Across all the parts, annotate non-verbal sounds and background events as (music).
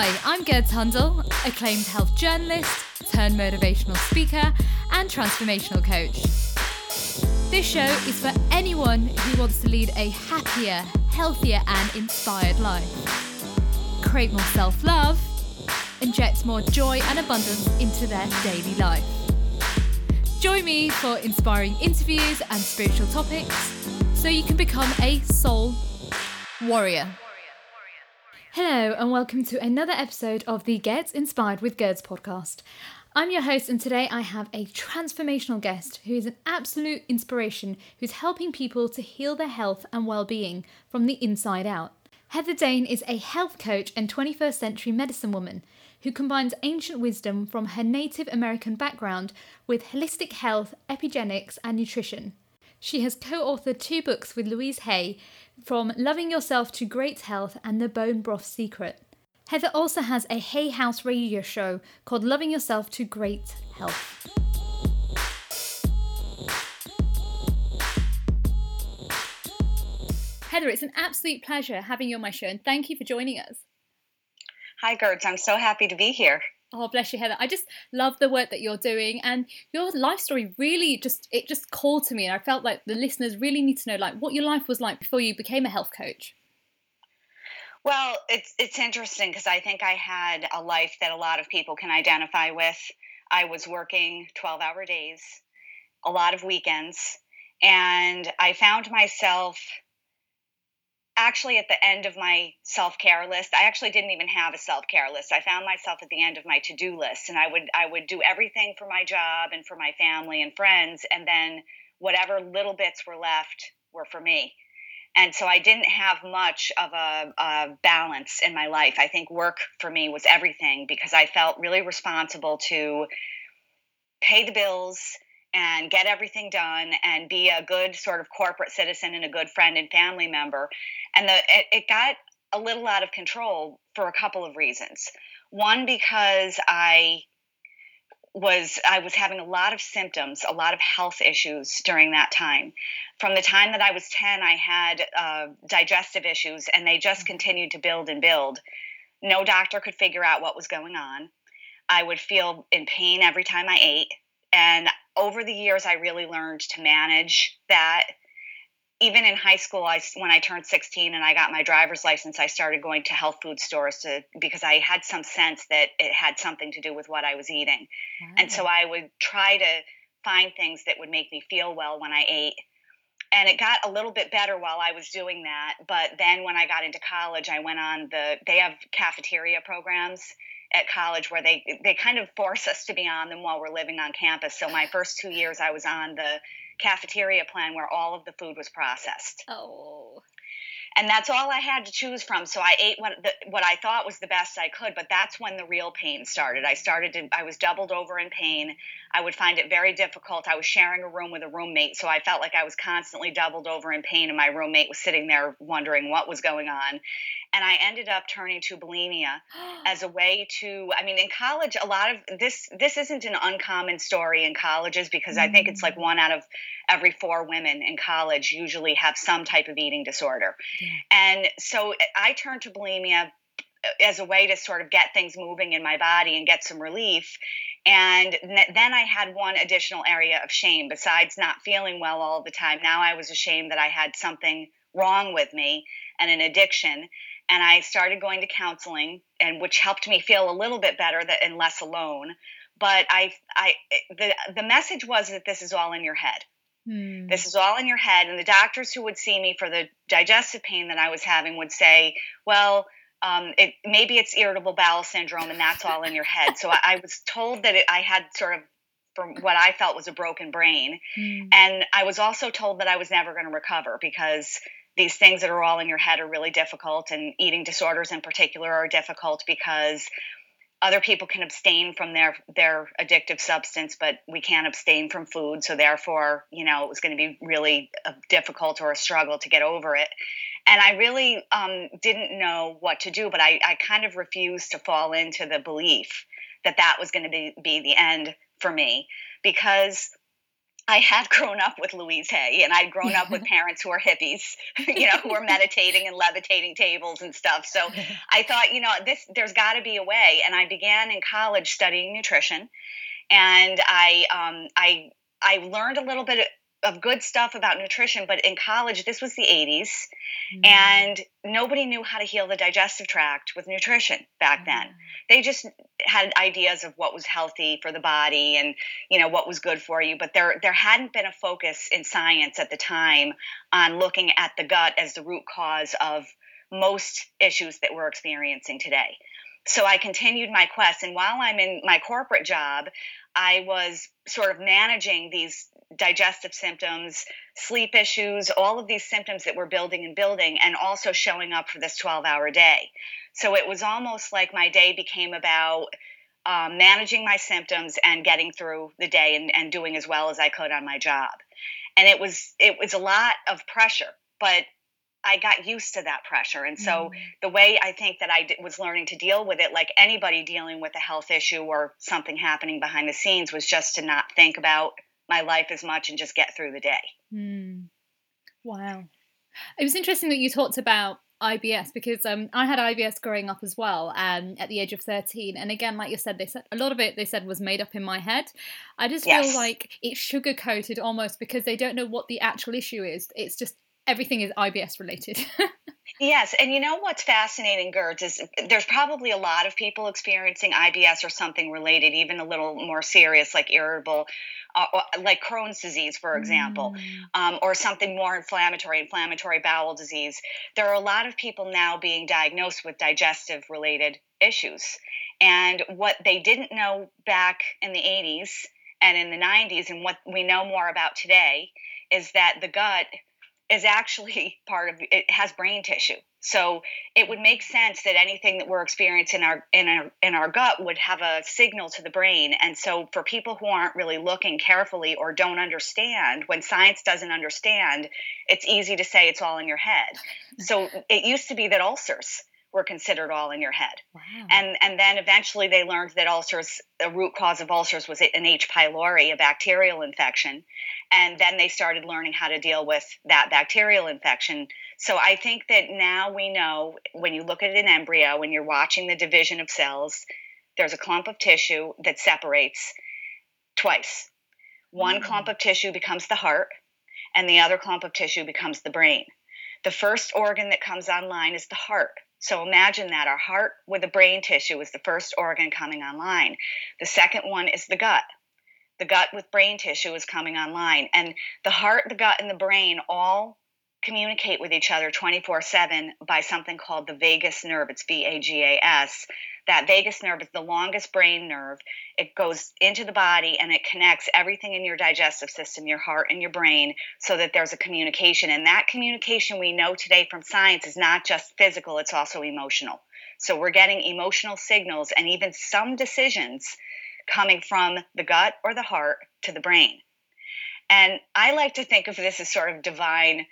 Hi, I'm Gerd Tundle, acclaimed health journalist, turned motivational speaker, and transformational coach. This show is for anyone who wants to lead a happier, healthier, and inspired life. Create more self love, inject more joy and abundance into their daily life. Join me for inspiring interviews and spiritual topics so you can become a soul warrior. Hello, and welcome to another episode of the Get Inspired with Gerds podcast. I'm your host, and today I have a transformational guest who is an absolute inspiration who's helping people to heal their health and well being from the inside out. Heather Dane is a health coach and 21st century medicine woman who combines ancient wisdom from her Native American background with holistic health, epigenetics, and nutrition. She has co authored two books with Louise Hay from Loving Yourself to Great Health and The Bone Broth Secret. Heather also has a Hay House radio show called Loving Yourself to Great Health. Heather, it's an absolute pleasure having you on my show and thank you for joining us. Hi, Gerds. I'm so happy to be here. Oh, bless you, Heather. I just love the work that you're doing, and your life story really just it just called to me, and I felt like the listeners really need to know like what your life was like before you became a health coach. Well, it's it's interesting because I think I had a life that a lot of people can identify with. I was working 12-hour days, a lot of weekends, and I found myself actually at the end of my self-care list i actually didn't even have a self-care list. I found myself at the end of my to-do list and i would i would do everything for my job and for my family and friends and then whatever little bits were left were for me. And so i didn't have much of a, a balance in my life. I think work for me was everything because i felt really responsible to pay the bills and get everything done and be a good sort of corporate citizen and a good friend and family member. And the, it, it got a little out of control for a couple of reasons. One, because I was I was having a lot of symptoms, a lot of health issues during that time. From the time that I was 10, I had uh, digestive issues, and they just mm-hmm. continued to build and build. No doctor could figure out what was going on. I would feel in pain every time I ate. And over the years, I really learned to manage that. Even in high school, I when I turned 16 and I got my driver's license, I started going to health food stores to because I had some sense that it had something to do with what I was eating, wow. and so I would try to find things that would make me feel well when I ate. And it got a little bit better while I was doing that. But then when I got into college, I went on the, they have cafeteria programs at college where they they kind of force us to be on them while we're living on campus. So my first two years, I was on the cafeteria plan where all of the food was processed. Oh. And that's all I had to choose from. So I ate what the, what I thought was the best I could, but that's when the real pain started. I started to I was doubled over in pain. I would find it very difficult. I was sharing a room with a roommate, so I felt like I was constantly doubled over in pain and my roommate was sitting there wondering what was going on and I ended up turning to bulimia (gasps) as a way to I mean in college a lot of this this isn't an uncommon story in colleges because mm-hmm. I think it's like mm. one out of every four women in college usually have some type of eating disorder. Yeah. And so I turned to bulimia uh, as a way to sort of get things moving in my body and get some relief. And then I had one additional area of shame besides not feeling well all the time. Now I was ashamed that I had something wrong with me and an addiction and I started going to counseling, and which helped me feel a little bit better that, and less alone. But I, I, the the message was that this is all in your head. Hmm. This is all in your head, and the doctors who would see me for the digestive pain that I was having would say, "Well, um, it, maybe it's irritable bowel syndrome, and that's all in your head." So I, I was told that it, I had sort of from what I felt was a broken brain. Mm. And I was also told that I was never going to recover because these things that are all in your head are really difficult, and eating disorders in particular are difficult because other people can abstain from their their addictive substance but we can't abstain from food. So therefore you know it was going to be really difficult or a struggle to get over it. And i really um, didn't know what to do but I, I kind of refused to fall into the belief that that was going to be, be the end for me because I had (laughs) grown up with Louise Hay and I'd grown up with (laughs) parents who were hippies, (laughs) you know, who were meditating and levitating tables and stuff. So I thought, you know, this there's got to be a way. And I began in college studying nutrition, and I um, I I learned a little bit of good stuff about nutrition, but in college, this was the 80s, mm-hmm. and nobody knew how to heal the digestive tract with nutrition back mm-hmm. then. They just had ideas of what was healthy for the body and you know what was good for you, but there there hadn't been a focus in science at the time on looking at the gut as the root cause of most issues that we're experiencing today. So I continued my quest, and while I'm in my corporate job, I was sort of managing these digestive symptoms, sleep issues, all of these symptoms that were building and building, and also showing up for this 12 hour day. So it was almost like my day became about um, managing my symptoms and getting through the day and, and doing as well as I could on my job. And it was it was a lot of pressure, but I got used to that pressure. And so mm. the way I think that I d- was learning to deal with it, like anybody dealing with a health issue or something happening behind the scenes, was just to not think about my life as much and just get through the day. Mm. Wow. It was interesting that you talked about IBS because um, I had IBS growing up as well um, at the age of 13. And again, like you said, they said a lot of it they said was made up in my head. I just yes. feel like it's sugar coated almost because they don't know what the actual issue is. It's just everything is IBS related. (laughs) yes, and you know what's fascinating, Gerds, is there's probably a lot of people experiencing IBS or something related, even a little more serious, like irritable, uh, like Crohn's disease, for example, mm. um, or something more inflammatory, inflammatory bowel disease. There are a lot of people now being diagnosed with digestive related issues. And what they didn't know back in the 80s and in the 90s, and what we know more about today, is that the gut is actually (laughs) part of it has brain tissue. So it would make sense that anything that we're experiencing in our in our in our gut would have a signal to the brain. And so for people who aren't really looking carefully or don't understand when science doesn't understand it's easy to say it's all in your head. So it used to be that ulcers were considered all in your head. Wow. And and then eventually they learned that ulcers, the root cause of ulcers was an H. pylori, a bacterial infection. And then they started learning how to deal with that bacterial infection. So I think that now we know when you look at an embryo, when you're watching the division of cells, there's a clump of tissue that separates twice. One mm. clump of tissue becomes the heart, and the other clump of tissue becomes the brain. The first organ that comes online is the heart so imagine that our heart with the brain tissue is the first organ coming online. The second one is the gut. The gut with brain tissue is coming online. And the heart, the gut, and the brain all communicate with each other 24 7 by something called the vagus nerve. It's V A G A S that vagus nerve is the longest brain nerve. It goes into the body and it connects everything in your digestive system, your heart and your brain, so that there's a communication. And that communication we know today from science is not just physical, it's also emotional. So we're getting emotional signals and even some decisions coming from the gut or the heart to the brain. And I like to think of this as sort of divine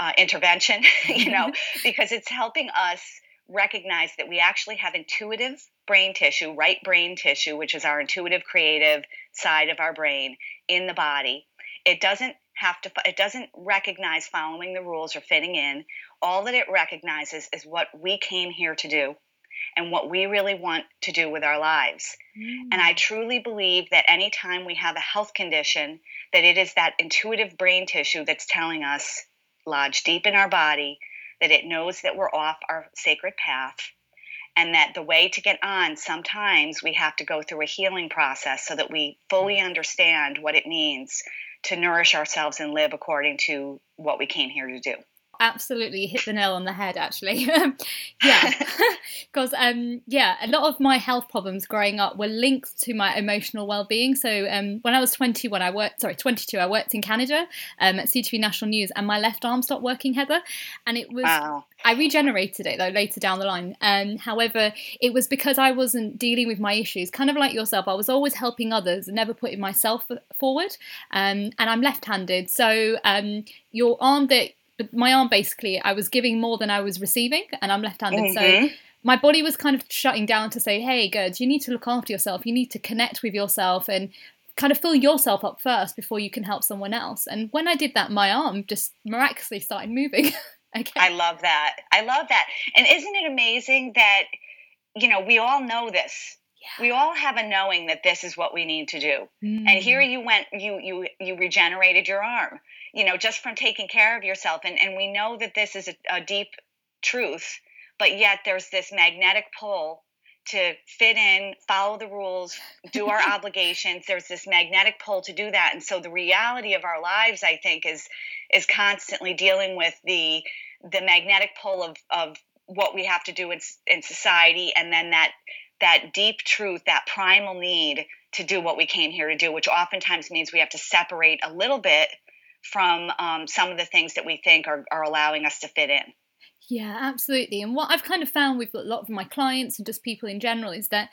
uh, intervention, (laughs) you know, (laughs) because it's helping us recognize that we actually have intuitive brain tissue, right brain tissue, which is our intuitive creative side of our brain in the body. It doesn't have to it doesn't recognize following the rules or fitting in. All that it recognizes is what we came here to do and what we really want to do with our lives. Mm. And I truly believe that anytime we have a health condition, that it is that intuitive brain tissue that's telling us lodged deep in our body that it knows that we're off our sacred path and that the way to get on sometimes we have to go through a healing process so that we fully mm. understand what it means to nourish ourselves and live according to what we came here to do absolutely hit the nail on the head actually. (laughs) (laughs) Yeah. (laughs) Because um yeah a lot of my health problems growing up were linked to my emotional well-being. So um when i was 21 i worked sorry 22 i worked in canada um at ctv national news and my left arm stopped working heather. And it was wow. i regenerated it though later down the line. Um however it was because i wasn't dealing with my issues. Kind of like yourself i was always helping others and never putting myself forward um and i'm left-handed. So um your arm that my arm basically, I was giving more than I was receiving, and I'm left-handed, mm-hmm. so my body was kind of shutting down to say, "Hey, good, you need to look after yourself. You need to connect with yourself and kind of fill yourself up first before you can help someone else. And when I did that, my arm just miraculously started moving. (laughs) okay. I love that. I love that. And isn't it amazing that, you know, we all know this. Yeah. We all have a knowing that this is what we need to do. Mm. And here you went, you you you regenerated your arm, you know, just from taking care of yourself. And and we know that this is a, a deep truth, but yet there's this magnetic pull to fit in, follow the rules, do our (laughs) obligations. There's this magnetic pull to do that. And so the reality of our lives, I think, is is constantly dealing with the the magnetic pull of of what we have to do in, in society and then that that deep truth, that primal need to do what we came here to do, which oftentimes means we have to separate a little bit from um, some of the things that we think are, are allowing us to fit in. Yeah, absolutely. And what I've kind of found with a lot of my clients and just people in general is that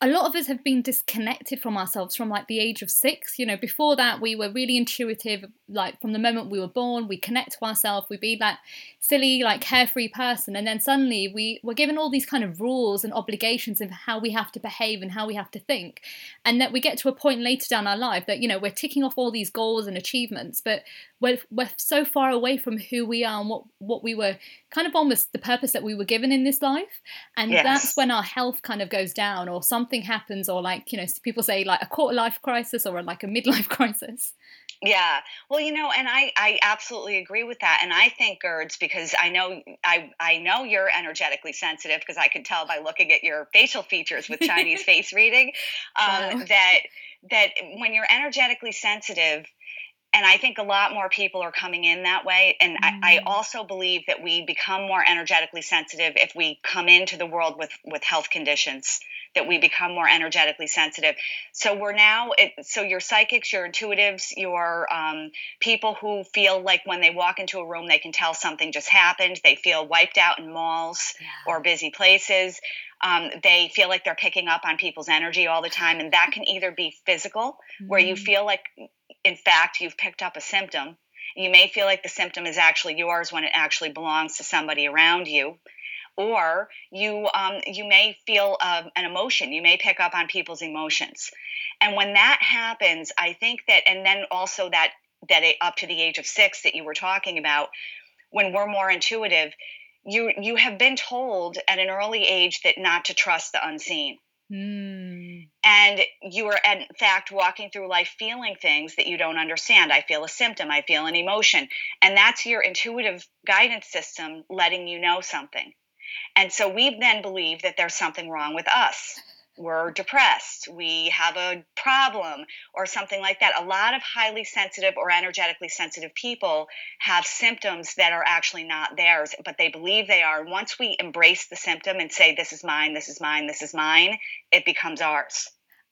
a lot of us have been disconnected from ourselves from like the age of six. You know, before that, we were really intuitive. Like from the moment we were born, we connect to ourselves. We be that silly, like carefree person, and then suddenly we were given all these kind of rules and obligations of how we have to behave and how we have to think, and that we get to a point later down our life that you know we're ticking off all these goals and achievements, but we're, we're so far away from who we are and what, what we were kind of almost the purpose that we were given in this life. And yes. that's when our health kind of goes down or something happens, or like, you know, people say like a quarter life crisis or like a midlife (laughs) crisis. Yeah. Well, you know, and I, I absolutely agree with that. And I think Gerds, because I know I, I know you're energetically sensitive because I could tell by looking at your facial features with Chinese (laughs) face reading, um, wow. that that when you're energetically sensitive, and I think a lot more people are coming in that way. And mm. I, I, mm. also believe that we become more energetically sensitive if we come into the world with with health conditions. That we become more energetically sensitive. So we're now. It, so your psychics, your intuitives, your um, people who feel like when they walk into a room, they can tell something just happened. They feel wiped out in malls yeah. or busy places. Um, they feel like they're picking up on people's energy all the time, and that can either be physical, mm. where you mm. feel like in fact you've picked up a symptom. You may feel like the symptom is actually yours when it actually belongs to somebody around you. Or you um, you may feel uh, an emotion. You may pick up on people's emotions, and when that happens, I think that, and then also that that it, up to the age of six that you were talking about, when we're more intuitive, you you have been told at an early age that not to trust the unseen Mm. And you are, in fact, walking through life feeling things that you don't understand. I feel a symptom, I feel an emotion. And that's your intuitive guidance system letting you know something. And so we then believe that there's something wrong with us we're depressed, we have a problem, or something like that. A lot of highly sensitive or energetically sensitive people have symptoms that are actually not theirs, but they believe they are. Once we embrace the symptom and say, This is mine, this is mine, this is mine, it becomes ours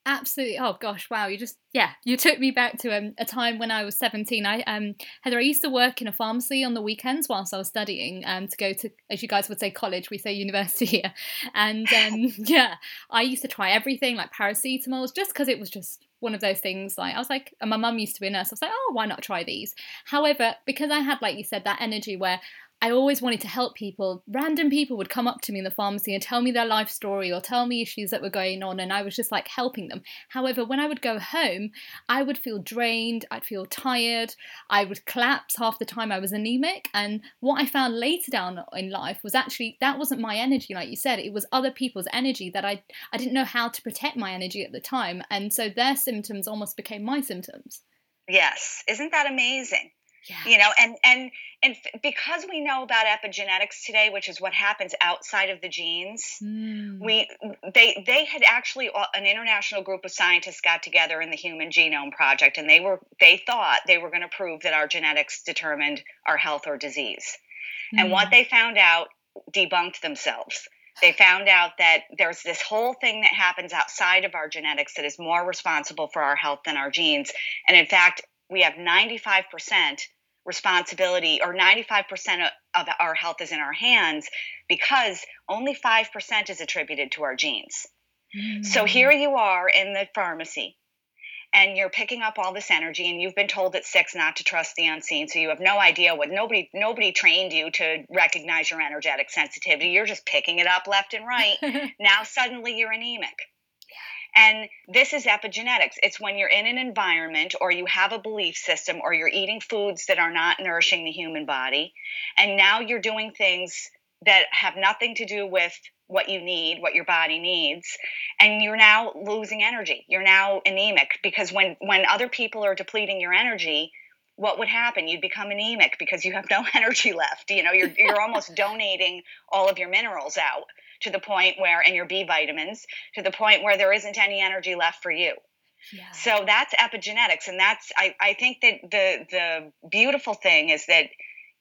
absolutely. Oh gosh wow you just yeah you took me back to um, a time when i was 17 i um heather i used to work in a pharmacy on the weekends whilst i was studying um to go to as you guys would say college we say university (laughs) here. And um (laughs) (laughs) yeah i used to try everything like paracetamols just because it was just one of those things like I was like and my mum used to be a nurse I was like oh why not try these? However because I had like you said that energy where I always wanted to help people. Random people would come up to me in the pharmacy and tell me their life story or tell me issues that were going on, and I was just like helping them. However, when I would go home, I would feel drained, I'd feel tired, I would collapse half the time, I was anemic. And what I found later down in life was actually that wasn't my energy, like you said, it was other people's energy that I, I didn't know how to protect my energy at the time. And so their symptoms almost became my symptoms. Yes. Isn't that amazing? Yeah. You know, and and and because we know about epigenetics today, which is what happens outside of the genes, mm. we they they had actually uh, an international group of scientists got together in the Human Genome Project, and they were they thought they were going to prove that our genetics determined our health or disease, mm. and what mm. they found out debunked themselves. They found out that there's this whole thing that happens outside of our genetics that is more responsible for our health than our genes, and in fact, we have 95 percent responsibility or 95% of our health is in our hands because only 5% is attributed to our genes. Mm. So here you are in the pharmacy and you're picking up all this energy and you've been told at 6 not to trust the unseen so you have no idea what nobody nobody trained you to recognize your energetic sensitivity you're just picking it up left and right (laughs) now suddenly you're anemic And this is epigenetics. It's when you're in an environment or you have a belief system or you're eating foods that are not nourishing the human body. And now you're doing things that have nothing to do with what you need, what your body needs, and you're now losing energy. You're now anemic because when when other people are depleting your energy, what would happen? You'd become anemic because you have no (laughs) energy left. You know, you're you're almost donating all of your minerals out to the point where and your B vitamins to the point where there isn't any energy left for you. Yeah. So that's epigenetics and that's I, I think that the the beautiful thing is that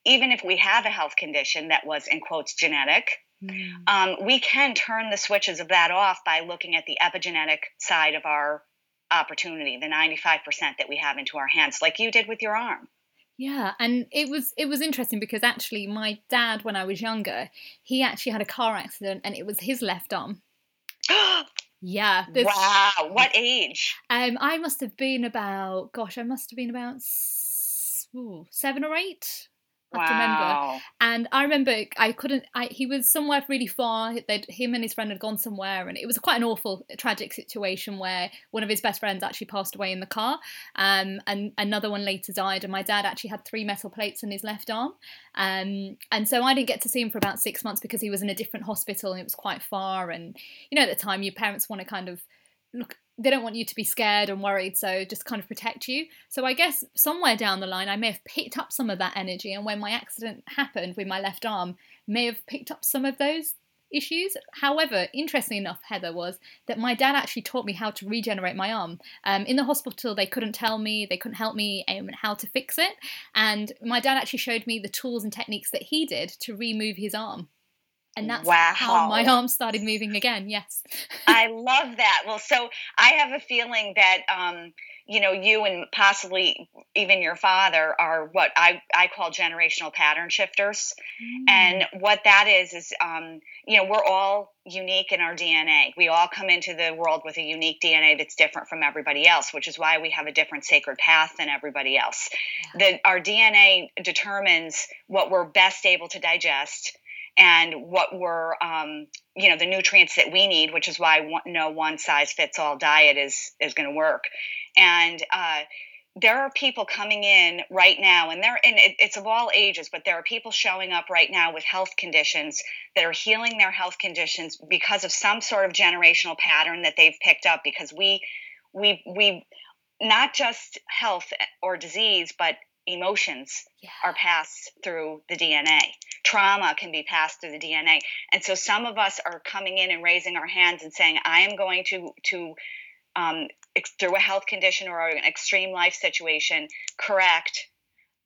even if we have a health condition that was in quotes genetic, mm. um, we can turn the switches of that off by looking at the epigenetic side of our opportunity, the 95% that we have into our hands, like you did with your arm. Yeah, and it was it was interesting because actually my dad when I was younger, he actually had a car accident and it was his left arm. (gasps) yeah. Wow, what age? Um I must have been about gosh, I must have been about ooh, 7 or 8 have wow. to remember. And I remember I couldn't. I, he was somewhere really far. They'd, him and his friend had gone somewhere, and it was quite an awful, tragic situation where one of his best friends actually passed away in the car, um, and another one later died. And my dad actually had three metal plates in his left arm, um, and so I didn't get to see him for about six months because he was in a different hospital and it was quite far. And you know, at the time, your parents want to kind of look they don't want you to be scared and worried, so just kind of protect you. So I guess somewhere down the line, I may have picked up some of that energy, and when my accident happened with my left arm, may have picked up some of those issues. However, interesting enough, Heather, was that my dad actually taught me how to regenerate my arm. Um, in the hospital, they couldn't tell me, they couldn't help me um, how to fix it, and my dad actually showed me the tools and techniques that he did to remove his arm and that's wow. how my arm started moving again yes i love that well so i have a feeling that um, you know you and possibly even your father are what i, I call generational pattern shifters mm. and what that is is um, you know we're all unique in our dna we all come into the world with a unique dna that's different from everybody else which is why we have a different sacred path than everybody else yeah. that our dna determines what we're best able to digest and what were um, you know the nutrients that we need which is why no one size fits all diet is is going to work. And uh, there are people coming in right now and they're in it, it's of all ages but there are people showing up right now with health conditions that are healing their health conditions because of some sort of generational pattern that they've picked up because we we we not just health or disease but emotions yeah. are passed through the DNA. Trauma can be passed through the DNA. And so some of us are coming in and raising our hands and saying, I am going to, to um, through a health condition or an extreme life situation, correct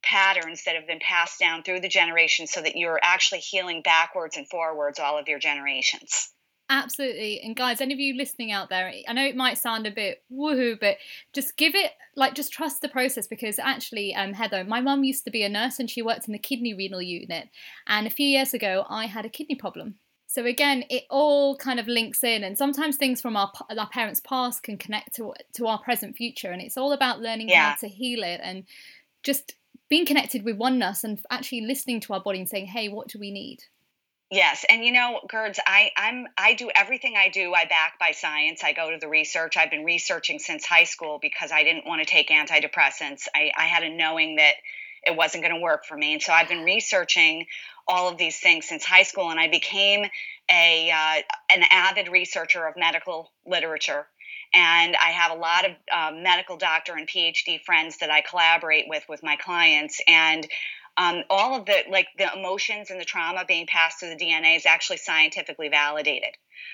patterns that have been passed down through the generations so that you're actually healing backwards and forwards all of your generations. Absolutely. And guys, any of you listening out there, I know it might sound a bit woohoo, but just give it, like, just trust the process because actually, um, Heather, my mum used to be a nurse and she worked in the kidney renal unit. And a few years ago, I had a kidney problem. So again, it all kind of links in, and sometimes things from our our parents' past can connect to to our present future, and it's all about learning yeah. how to heal it and just being connected with oneness and actually listening to our body and saying, "Hey, what do we need?" Yes, and you know, Gerds, I I'm I do everything I do. I back by science. I go to the research. I've been researching since high school because I didn't want to take antidepressants. I, I had a knowing that it wasn't going to work for me, and so I've been researching all of these things since high school. And I became a uh, an avid researcher of medical literature. And I have a lot of uh, medical doctor and PhD friends that I collaborate with with my clients, and um, all of the like the emotions and the trauma being passed through the DNA is actually scientifically validated.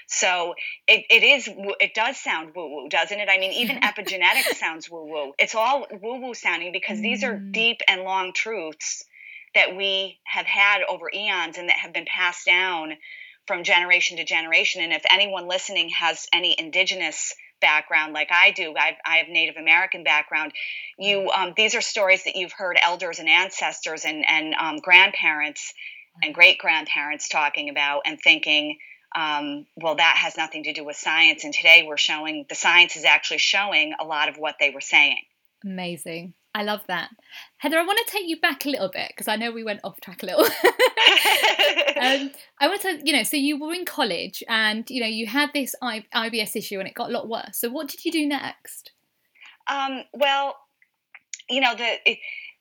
So it, it is it does sound woo woo, doesn't it? I mean, even (laughs) epigenetics sounds woo woo. It's all woo woo sounding because these are mm. deep and long truths that we have had over eons and that have been passed down from generation to generation. And if anyone listening has any indigenous background like I do, I've, I have Native American background. You, mm-hmm. um, these are stories that you've heard elders and ancestors and and um, grandparents and mm-hmm. great grandparents talking about and thinking. Um, well, that has nothing to do with science. And today we're showing the science is actually showing a lot of what they were saying. Amazing. I love that. Heather, I want to take you back a little bit because I know we went off track a little. (laughs) um, I want to, you know, so you were in college and, you know, you had this I- IBS issue and it got a lot worse. So what did you do next? Um, well, you know, the,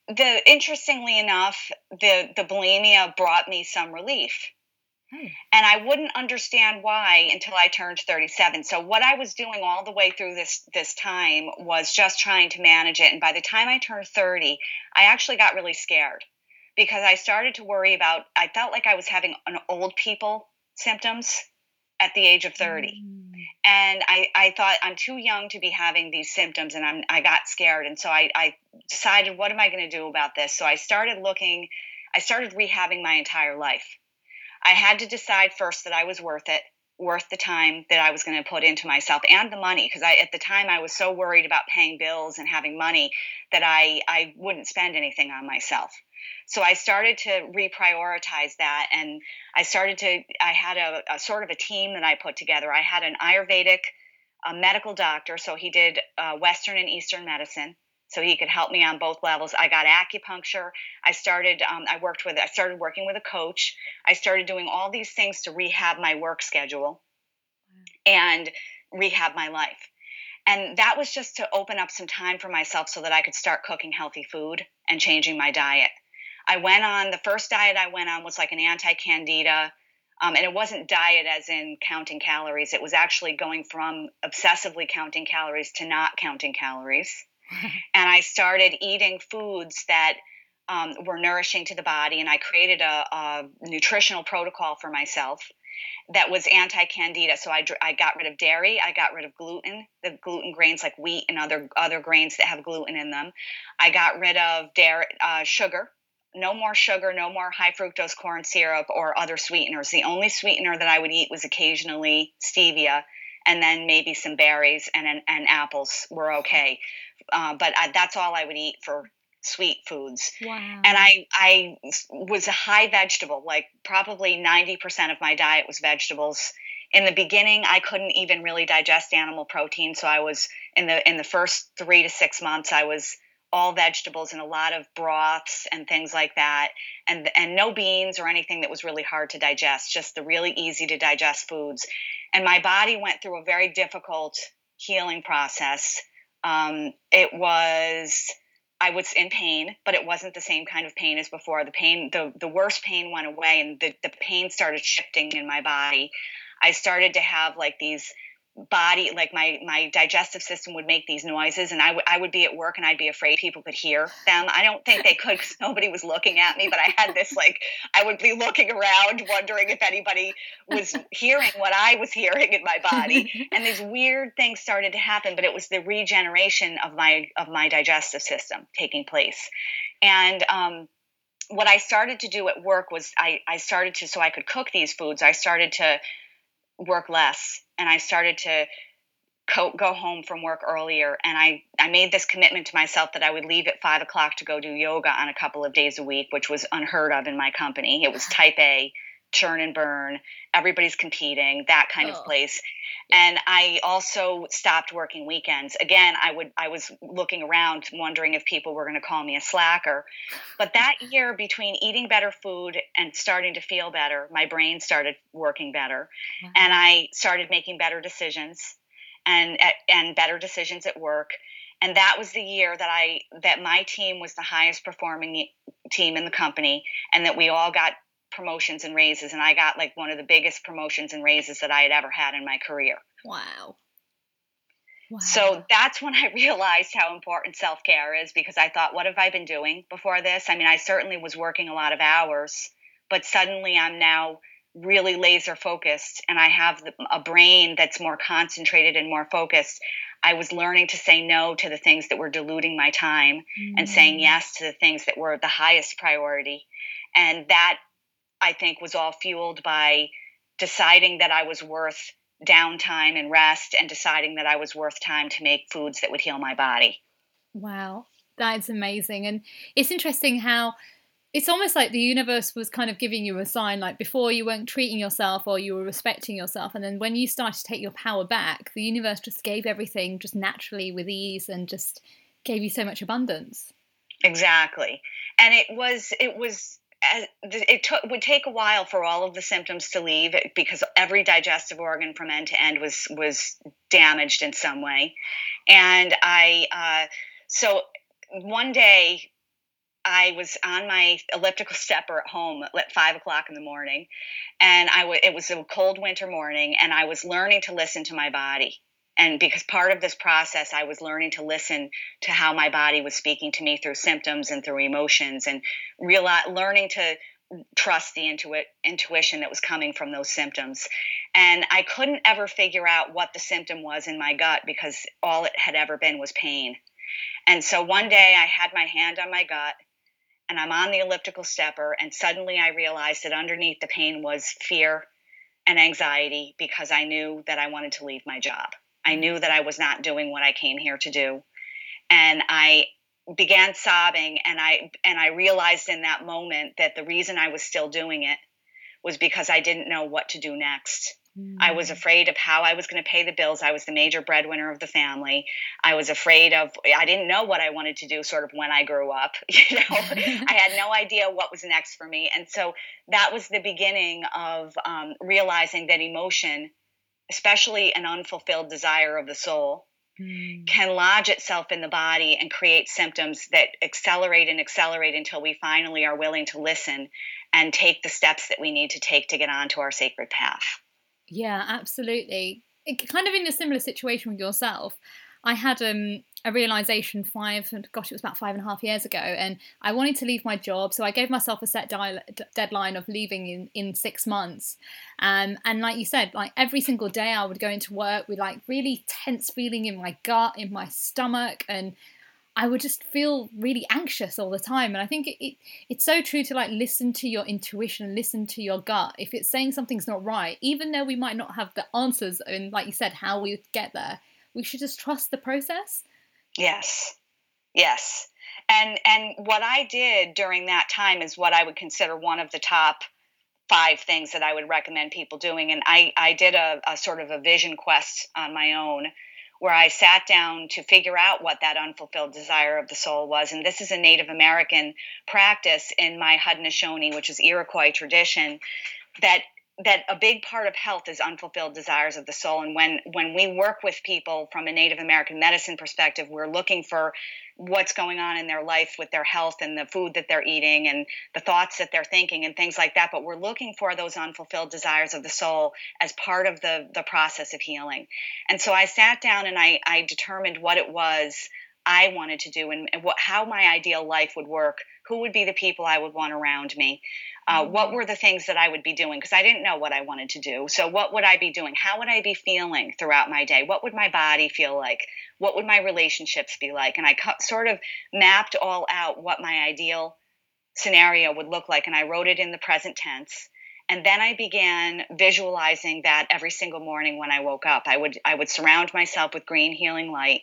the interestingly enough, the, the bulimia brought me some relief. Hmm. And I wouldn't understand why until I turned 37. So what I was doing all the way through this this time was just trying to manage it. And by the time I turned 30, I actually got really scared because I started to worry about I felt like I was having an old people symptoms at the age of 30. Mm. And I, I thought I'm too young to be having these symptoms and I'm I got scared. And so I, I decided what am I going to do about this? So I started looking I started rehabbing my entire life I had to decide first that I was worth it, worth the time that I was going to put into myself and the money because I at the time I was so worried about paying bills and having money that I I wouldn't spend anything on myself. So I started to reprioritize that and I started to I had a, a sort of a team that I put together. I had an Ayurvedic a medical doctor, so he did uh, Western and Eastern medicine so he could help me on both levels. I got acupuncture. I started. Um, I worked with. I started working with a coach. I started doing all these things to rehab my work schedule, and rehab my life. And that was just to open up some time for myself so that I could start cooking healthy food and changing my diet. I went on the first diet I went on was like an anti-candida. Um, and it wasn't diet as in counting calories. It was actually going from obsessively counting calories to not counting calories. (laughs) and I started eating foods that um, were nourishing to the body. And I created a, a nutritional protocol for myself that was anti-candida. So I, I got rid of dairy. I got rid of gluten, the gluten grains like wheat and other other grains that have gluten in them. I got rid of dairy, uh, sugar. No more sugar, no more high fructose corn syrup or other sweeteners. The only sweetener that I would eat was occasionally stevia, and then maybe some berries and and apples were okay uh, but I, that's all I would eat for sweet foods. Wow. And I I was a high vegetable, like probably 90% of my diet was vegetables. In the beginning, I couldn't even really digest animal protein, so I was in the in the first 3 to 6 months I was all vegetables and a lot of broths and things like that and and no beans or anything that was really hard to digest, just the really easy to digest foods. And my body went through a very difficult healing process um, it was I was in pain, but it wasn't the same kind of pain as before. The pain, the the worst pain went away, and the the pain started shifting in my body. I started to have like these body like my my digestive system would make these noises and I, w- I would be at work and i'd be afraid people could hear them. I don't think they could because (laughs) nobody was looking at me but i had this like i would be looking around wondering if anybody was hearing what i was hearing in my body. (laughs) And these weird things started to happen but it was the regeneration of my of my digestive system taking place. And um, what i started to do at work was I, I started to so i could cook these foods i started to work less and I started to co- go home from work earlier. And I, I made this commitment to myself that I would leave at five o'clock to go do yoga on a couple of days a week, which was unheard of in my company. It was type A, churn and burn, everybody's competing, that kind oh. of place. And I also stopped working weekends. Again, I would I was looking around wondering if people were going to call me a slacker. But that (laughs) year between eating better food and starting to feel better, my brain started working better and I started making better decisions and and better decisions at work and that was the year that I that my team was the highest performing team in the company and that we all got promotions and raises and I got like one of the biggest promotions and raises that I had ever had in my career. Wow. Wow. So that's when I (laughs) realized how important self care is because I thought, what have I been doing before this? I mean, I certainly was working a lot of hours, but suddenly I'm now really laser focused and I have a brain that's more concentrated and more focused. I was learning to say no to the things that were diluting my time mm. and saying mm. yes to the things that were the highest priority. And that I think was all fueled by deciding that I was worth downtime and rest and deciding that I was worth time to make foods that would heal my body. Wow, that's amazing. And it's interesting how it's almost like the universe was kind of giving you a sign like before you weren't treating yourself or you were respecting yourself and then when you started to take your power back the universe just gave everything just naturally with ease and just gave you so much abundance Exactly. And it was it was it took would take a while for all of the symptoms to leave because every digestive organ from end to end was was damaged in some way. And i uh, so one day i was on my elliptical stepper at home at five o'clock in the morning and i w- it was a cold winter morning and i was learning to listen to my body and because part of this process i was learning to listen to how my body was speaking to me through symptoms and through emotions and learning to trust the intuit, intuition that was coming from those symptoms. And i couldn't ever figure out what the symptom was in my gut because all it had ever been was pain. And so one day i had my hand on my gut and i'm on the elliptical stepper and suddenly i realized that underneath the pain was fear and anxiety because i knew that i wanted to leave my job I knew that I was not doing what I came here to do. And I began sobbing and I and I realized in that moment that the reason I was still doing it was because I didn't know what to do next. Mm. I was mm. afraid of how I was going to pay the bills. I was the major breadwinner of the family. I was afraid of I didn't know what I wanted to do sort of when I grew up, (laughs) you know. (laughs) I had no idea what was next for me. And so that was the beginning of um, realizing that emotion especially an unfulfilled desire of the soul, mm. can lodge itself in the body and create symptoms that accelerate and accelerate until we finally are willing to listen and take the steps that we need to take to get onto our sacred path. Yeah, absolutely. It, kind of in a similar situation with yourself. I had um, a realization five, gosh, it was about five and a half years ago, and I wanted to leave my job. So I gave myself a set di- deadline of leaving in, in six months. Um, and like you said, like every single day I would go into work with like really tense feeling in my gut, in my stomach, and I would just feel really anxious all the time. And I think it, it, it's so true to like listen to your intuition, listen to your gut. If it's saying something's not right, even though we might not have the answers and like you said, how we get there, we should just trust the process Yes. Yes. And and what I did during that time is what I would consider one of the top five things that I would recommend people doing. And I, I did a, a sort of a vision quest on my own where I sat down to figure out what that unfulfilled desire of the soul was. And this is a Native American practice in my Haudenosaunee, which is Iroquois tradition, that that a big part of health is unfulfilled desires of the soul. And when when we work with people from a native american medicine perspective we're looking for what's going on in their life with their health and the food that they're eating and the thoughts that they're thinking and things like that. But we're looking for those unfulfilled desires of the soul as part of the the process of healing. And so i sat down and i i determined what it was i wanted to do and, what how my ideal life would work who would be the people i would want around me uh, what mm-hmm. were the things that I would be doing? Because I didn't know what I wanted to do. So, what would I be doing? How would I be feeling throughout my day? What would my body feel like? What would my relationships be like? And I sort of mapped all out what my ideal scenario would look like. And I wrote it in the present tense. And then I began visualizing that every single morning when I woke up. I would I would surround myself with green healing light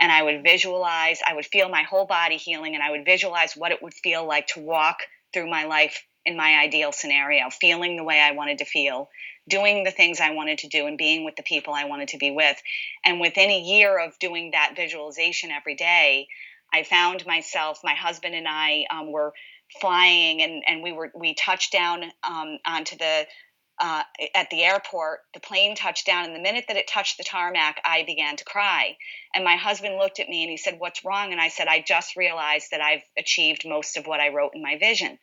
and I would visualize, I would feel my whole body healing and I would visualize what it would feel like to walk through my life in my ideal scenario, feeling the way I wanted to feel, doing the things I wanted to do, and being with the people I wanted to be with. And within a year of doing that visualization every day, I found myself, my husband and I um, were flying, and, and we were we touched down um, onto the uh, at the airport. The plane touched down, and the minute that it touched the tarmac, I began to cry. And my husband looked at me and he said, "What's wrong?" And I said, "I just realized that I've achieved most of what I wrote in my vision."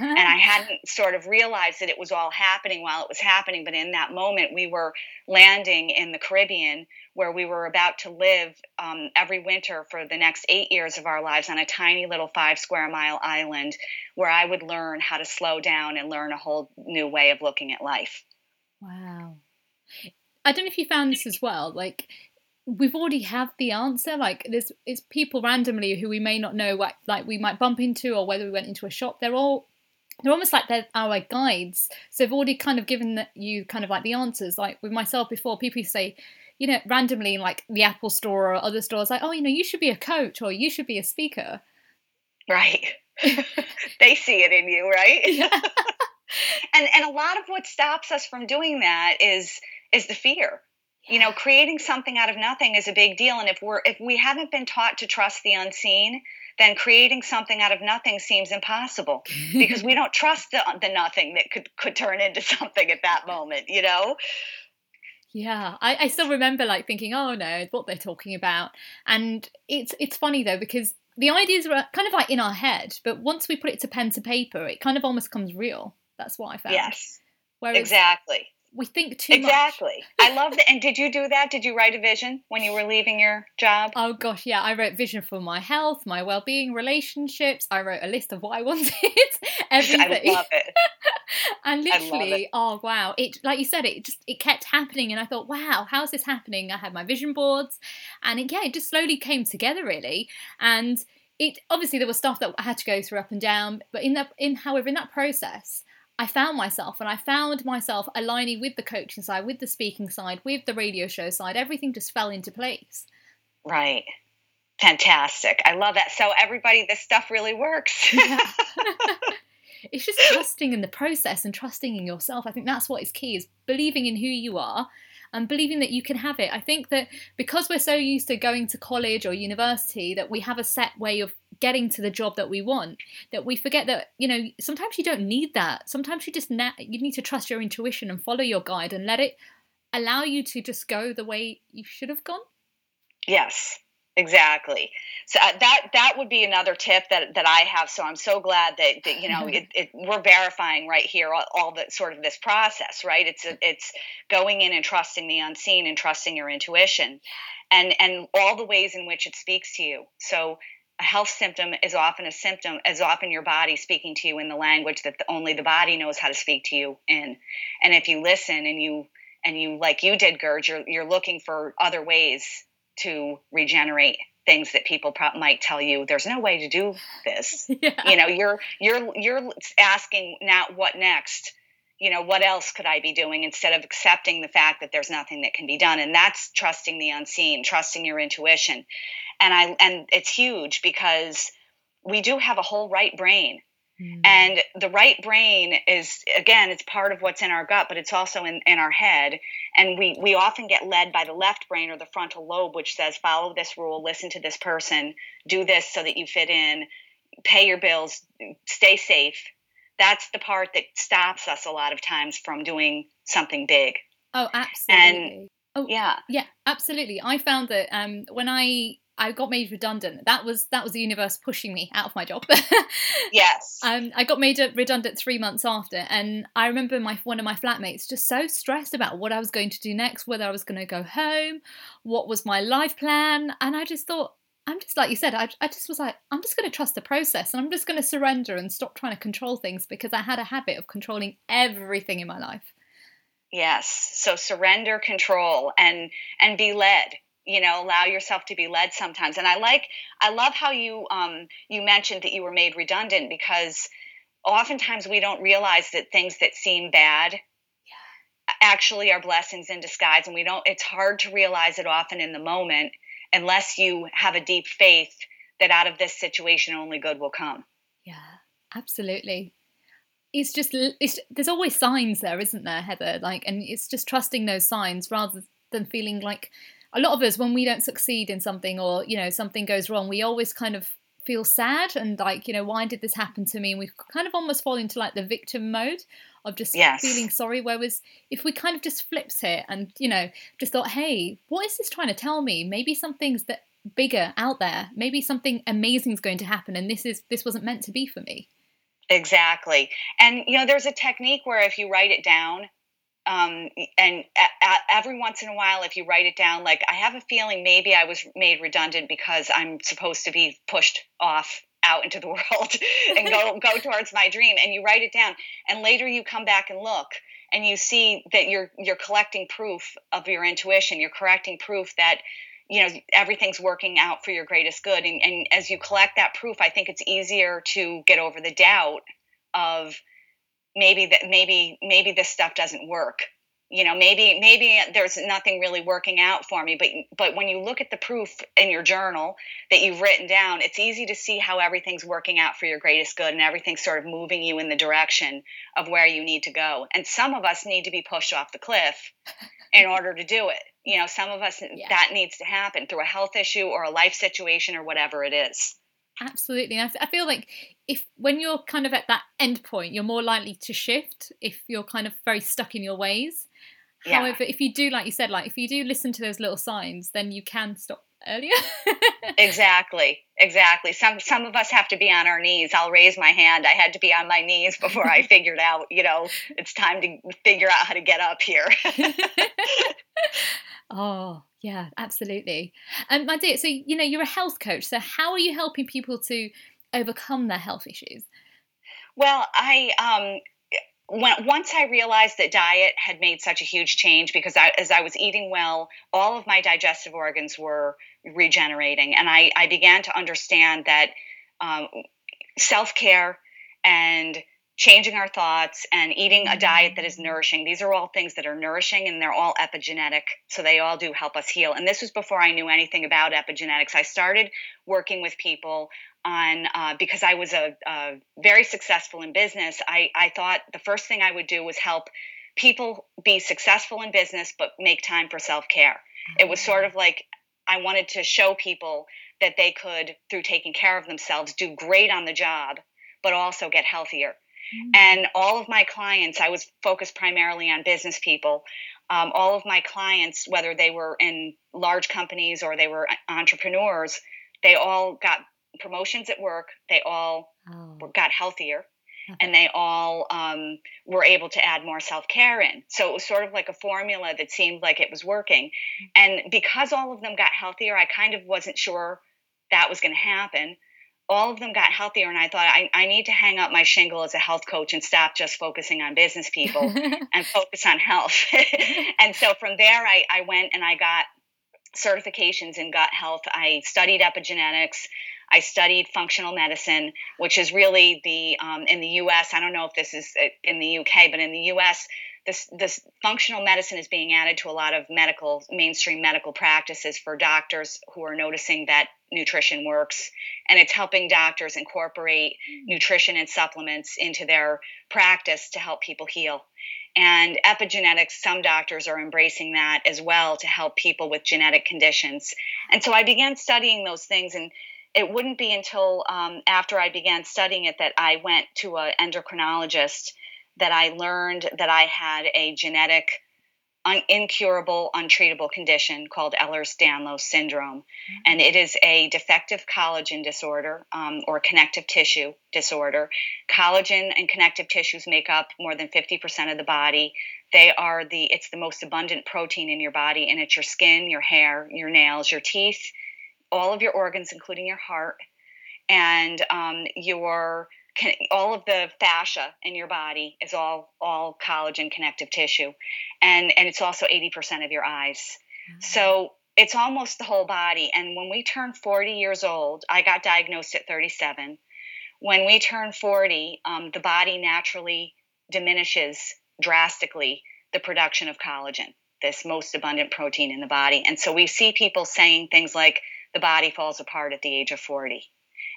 and I (laughs) hadn't sort of realized that it was all happening while it was happening. But in that moment, we were landing in the Caribbean where we were about to live um, every winter for the next eight years of our lives on a tiny little five square mile island where I would learn how to slow down and learn a whole new way of looking at life. Wow. I don't know if you found this as well. Like, we've already have the answer like there's it's people randomly who we may not know what like we might bump into or whether we went into a shop they're all they're almost like they're our guides so they've already kind of given you kind of like the answers like with myself before people say you know randomly in like the apple store or other stores like oh you know you should be a coach or you should be a speaker. Right. (laughs) (laughs) They see it in you right? Yeah. (laughs) and and a lot of what stops us from doing that is is the fear. You know creating something out of nothing is a big deal and if we're if we haven't been taught to trust the unseen then creating something out of nothing seems impossible because we don't trust the, the nothing that could could turn into something at that moment you know yeah, I, I still remember like thinking, oh no, what they're talking about, and it's it's funny though because the ideas are kind of like in our head, but once we put it to pen to paper, it kind of almost comes real. That's what I found. Yes, Whereas exactly we think too much exactly. I love that. And did you do that? Did you write a vision when you were leaving your job? Oh gosh, yeah. I wrote vision for my health, my well-being, relationships. I wrote a list of what I (laughs) wanted. everything. I love it. (laughs) and literally, it. oh wow, it like you said, it just it kept happening, and I thought, wow, how's this happening? I had my vision boards, and it, yeah, it just slowly came together really, and it obviously there was stuff that I had to go through up and down, but in that in however in that process I found myself and I found myself aligning with the coaching side, with the speaking side, with the radio show side. Everything just fell into place. Right. Fantastic. I love that. So, everybody, this stuff really works. Yeah. (laughs) (laughs) it's just trusting in the process and trusting in yourself. I think that's what is key is believing in who you are and believing that you can have it. I think that because we're so used to going to college or university that we have a set way of getting to the job that we want that we forget that you know sometimes you don't need that. Sometimes you just na- you need to trust your intuition and follow your guide and let it allow you to just go the way you should have gone. Yes exactly. So uh, that that would be another tip that that i have. So i'm so glad that, that you know (laughs) it, it, we're verifying right here all, all the sort of this process right? It's a, it's going in and trusting the unseen and trusting your intuition. And and all the ways in which it speaks to you. So a health symptom is often a symptom is often your body speaking to you in the language that the, only the body knows how to speak to you in. And if you listen and you and you like you did Gurge, you're, you're looking for other ways to regenerate things that people pro- might tell you there's no way to do this. (laughs) Yeah. you know you're you're you're asking now what next? You know what else could i be doing? instead of accepting the fact that there's nothing that can be done. And that's trusting the unseen trusting your intuition and i and it's huge because we do have a whole right brain mm. and the right brain is again it's part of what's in our gut but it's also in, in our head and we we often get led by the left brain or the frontal lobe which says follow this rule listen to this person do this so that you fit in pay your bills stay safe that's the part that stops us a lot of times from doing something big. Oh, absolutely. And, oh, yeah, yeah, absolutely. I found that um, when I I got made redundant. That was that was the universe pushing me out of my job. (laughs) yes. Um, I got made redundant three months after, and I remember my one of my flatmates just so stressed about what I was going to do next, whether I was going to go home, what was my life plan, and I just thought, I'm just like you said, I, I just was like, I'm just going to trust the process and I'm just going to surrender and stop trying to control things because I had a habit of controlling everything in my life. Yes. So surrender, control, and and be led. You know, allow yourself to be led sometimes. And I like, I love how you um you mentioned that you were made redundant because oftentimes we don't realize that things that seem bad yeah. actually are blessings in disguise, and we don't. It's hard to realize it often in the moment unless you have a deep faith that out of this situation only good will come. Yeah, absolutely. It's just it's, there's always signs there, isn't there, Heather? Like, and it's just trusting those signs rather than feeling like a lot of us when we don't succeed in something or you know something goes wrong, we always kind of feel sad and like you know why did this happen to me? And we kind of almost fall into like the victim mode of just yes. feeling sorry. Whereas if we kind of just flipped it and you know just thought hey what is this trying to tell me? Maybe something's that bigger out there. Maybe something amazing is going to happen and this is this wasn't meant to be for me. Exactly. And you know there's a technique where if you write it down um, and a- a- every once in a while if you write it down like i have a feeling maybe i was made redundant because i'm supposed to be pushed off out into the (laughs) world and go (laughs) go towards my dream. And you write it down and later you come back and look and you see that you're you're collecting proof of your intuition. You're collecting proof that you know everything's working out for your greatest good. And, and as you collect that proof i think it's easier to get over the doubt of maybe that maybe maybe this stuff doesn't work. You know maybe maybe there's nothing really working out for me but but when you look at the proof in your journal that you've written down it's easy to see how everything's working out for your greatest good and everything's sort of moving you in the direction of where you need to go. And some of us need to be pushed off the cliff in (laughs) order to do it. You know some of us yeah. that needs to happen through a health issue or a life situation or whatever it is Absolutely. I, I feel like if when you're kind of at that end point, you're more likely to shift if you're kind of very stuck in your ways. Yeah. However, if you do, like you said, like if you do listen to those little signs, then you can stop earlier. (laughs) exactly, exactly. Some some of us have to be on our knees. I'll raise my hand. I had to be on my knees before I (laughs) figured out, you know, it's time to figure out how to get up here. (laughs) oh, yeah, absolutely. And my dear, so you know, you're a health coach. So how are you helping people to overcome their health issues? Well, I um, when, once I realized that diet had made such a huge change because I, as I was eating well, all of my digestive organs were regenerating, and I, I began to understand that um, self care and changing our thoughts and eating a diet that is mm-hmm. nourishing. These are all things that are nourishing and they're all epigenetic. So they all do help us heal. And this was before I knew anything about epigenetics. I started working with people on uh, because I was a, a, very successful in business. I, I thought the first thing I would do was help people be successful in business but make time for self care. It was sort of mm-hmm. like I wanted to show people that they could, through taking care of themselves, do great on the job, but also get healthier. Mm-hmm. And all of my clients, I was focused primarily on business people. Um, all of my clients, whether they were in large companies or they were entrepreneurs, they all got promotions at work. They all oh. got healthier. Okay. And they all um, were able to add more self care in. So it was sort of like a formula that seemed like it was working. Mm-hmm. And because all of them got healthier, I kind of wasn't sure that was going to happen all of them got healthier and i thought I, I need to hang up my shingle as a health coach and stop just focusing on business people (laughs) and focus on health (laughs) and so from there I, I went and i got certifications in gut health i studied epigenetics I studied functional medicine, which is really the um, in the U.S. I don't know if this is uh, in the U.K., but in the U.S this this functional medicine is being added to a lot of medical mainstream medical practices for doctors who are noticing that nutrition works. And it's helping doctors incorporate nutrition and supplements into their practice to help people heal. And epigenetics some doctors are embracing that as well to help people with genetic conditions. And so i began studying those things and it wouldn't be until um, after i began studying it that i went to an endocrinologist that I learned that I had a genetic, un- incurable, untreatable condition called Ehlers Danlos syndrome. Mm-hmm. And it is a defective collagen disorder um, or connective tissue disorder. Collagen and connective tissues make up more than 50% of the body. They are the, it's the most abundant protein in your body, and it's your skin, your hair, your nails, your teeth, all of your organs, including your heart, and um, your can, all of the fascia in your body is all all collagen connective tissue, and and it's also eighty percent of your eyes. Mm-hmm. So it's almost the whole body. And when we turn forty years old, I got diagnosed at thirty seven. When we turn forty, um, the body naturally diminishes drastically the production of collagen, this most abundant protein in the body. And so we see people saying things like the body falls apart at the age of 40.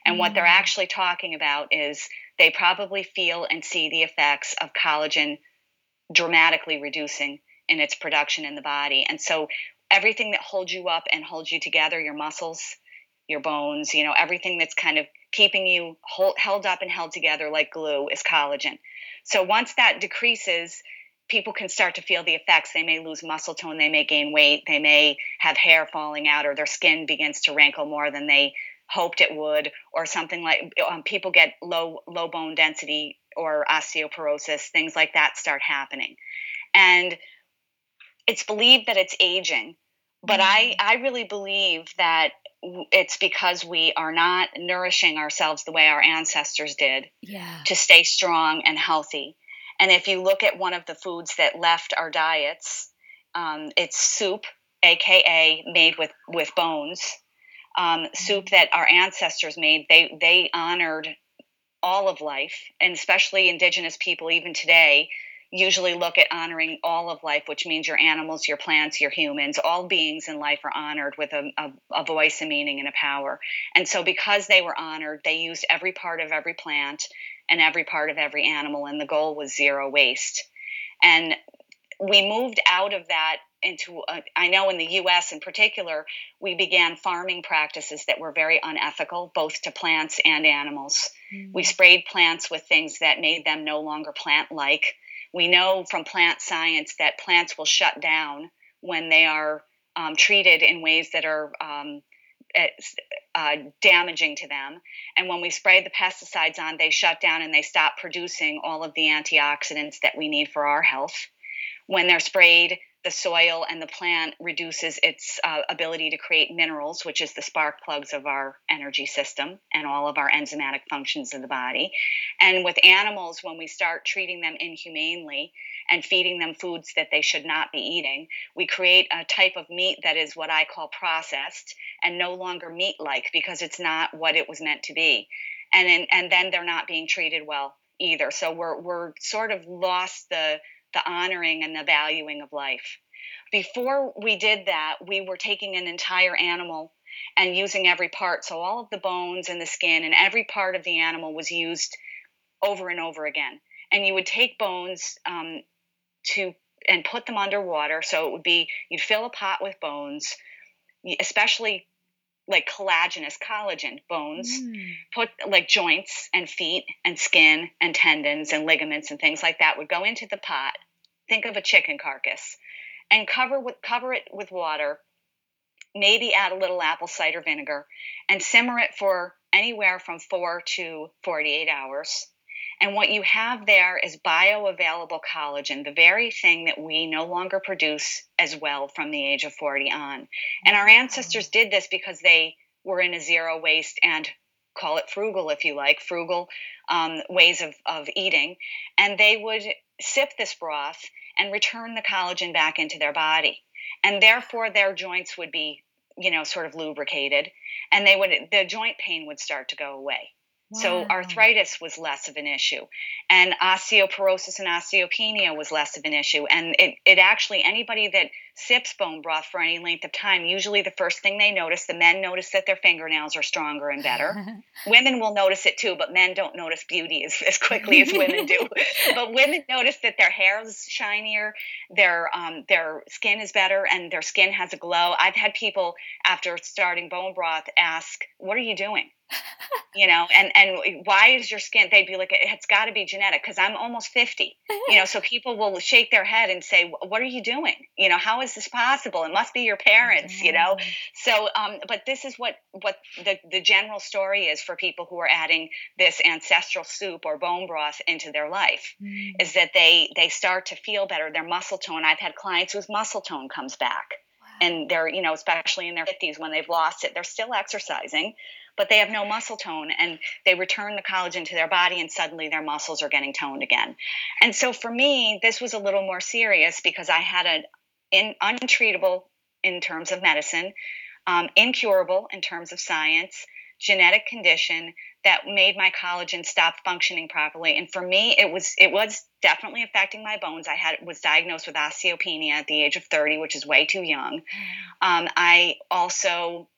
And what they're mm. actually talking about is they probably feel and see the effects of collagen dramatically reducing in its production in the body. And so everything that holds you up and holds you together, your muscles, your bones, you know, everything that's kind of keeping you hold, held up and held together like glue is collagen. So once that decreases, people can start to feel the effects. They may lose muscle tone, they may gain weight, they may have hair falling out, or their skin begins to wrinkle more than they hoped it would, or something like um, people get low low bone density or osteoporosis, things like that start happening, and it's believed that it's aging, but mm-hmm. I I really believe that it's because we are not nourishing ourselves the way our ancestors did yeah. to stay strong and healthy. And if you look at one of the foods that left our diets, um, it's soup, aka made with with bones um, soup that our ancestors made. They they honored all of life, and especially indigenous people, even today, usually look at honoring all of life, which means your animals, your plants, your humans, all beings in life are honored with a, a, a, voice, a meaning, and a power. And so, because they were honored, they used every part of every plant and every part of every animal, and the goal was zero waste. And we moved out of that into a, I know in the US in particular, we began farming practices that were very unethical, both to plants and animals. Mm-hmm. We sprayed plants with things that made them no longer plant like. We know from plant science that plants will shut down when they are um, treated in ways that are um, uh, damaging to them. And when we spray the pesticides on, they shut down and they stop producing all of the antioxidants that we need for our health. When they're sprayed, the soil and the plant reduces its uh, ability to create minerals, which is the spark plugs of our energy system and all of our enzymatic functions of the body. And with animals, when we start treating them inhumanely and feeding them foods that they should not be eating, we create a type of meat that is what I call processed and no longer meat like because it's not what it was meant to be. And, in, and then they're not being treated well either. So we're, we're sort of lost the the honoring and the valuing of life. Before we did that, we were taking an entire animal and using every part. So all of the bones and the skin and every part of the animal was used over and over again. And you would take bones um, to and put them underwater. So it would be you'd fill a pot with bones, especially like collagenous collagen bones mm. put like joints and feet and skin and tendons and ligaments and things like that would go into the pot think of a chicken carcass and cover with cover it with water maybe add a little apple cider vinegar and simmer it for anywhere from 4 to 48 hours and what you have there is bioavailable collagen, the very thing that we no longer produce as well from the age of 40 on. And our ancestors did this because they were in a zero waste and call it frugal if you like, frugal um, ways of, of eating. And they would sip this broth and return the collagen back into their body. And therefore, their joints would be, you know, sort of lubricated and they would, the joint pain would start to go away. So arthritis was less of an issue, and osteoporosis and osteopenia was less of an issue. And it, it actually anybody that sips bone broth for any length of time, usually the first thing they notice, the men notice that their fingernails are stronger and better. (laughs) women will notice it too, but men don't notice beauty as, as quickly as women do. (laughs) but women notice that their hair is shinier, their um, their skin is better, and their skin has a glow. I've had people after starting bone broth ask, "What are you doing?" You know and and why is your skin they'd be like it's got to be genetic because i'm almost 50 you know (laughs) so people will shake their head and say what are you doing? You know how is this possible? It must be your parents you know? So um but this is what what the the general story is for people who are adding this ancestral soup or bone broth into their life mm. is that they they start to feel better their muscle tone. I've had clients whose muscle tone comes back and they're you know especially in their 50s when they've lost it they're still exercising but they have no muscle tone and they return the collagen to their body and suddenly their muscles are getting toned again. And so for me, this was a little more serious because I had an in, untreatable in terms of medicine, um, incurable in terms of science, genetic condition that made my collagen stop functioning properly. And for me, it was it was definitely affecting my bones. I had was diagnosed with osteopenia at the age of 30, which is way too young. Mm. Um, I also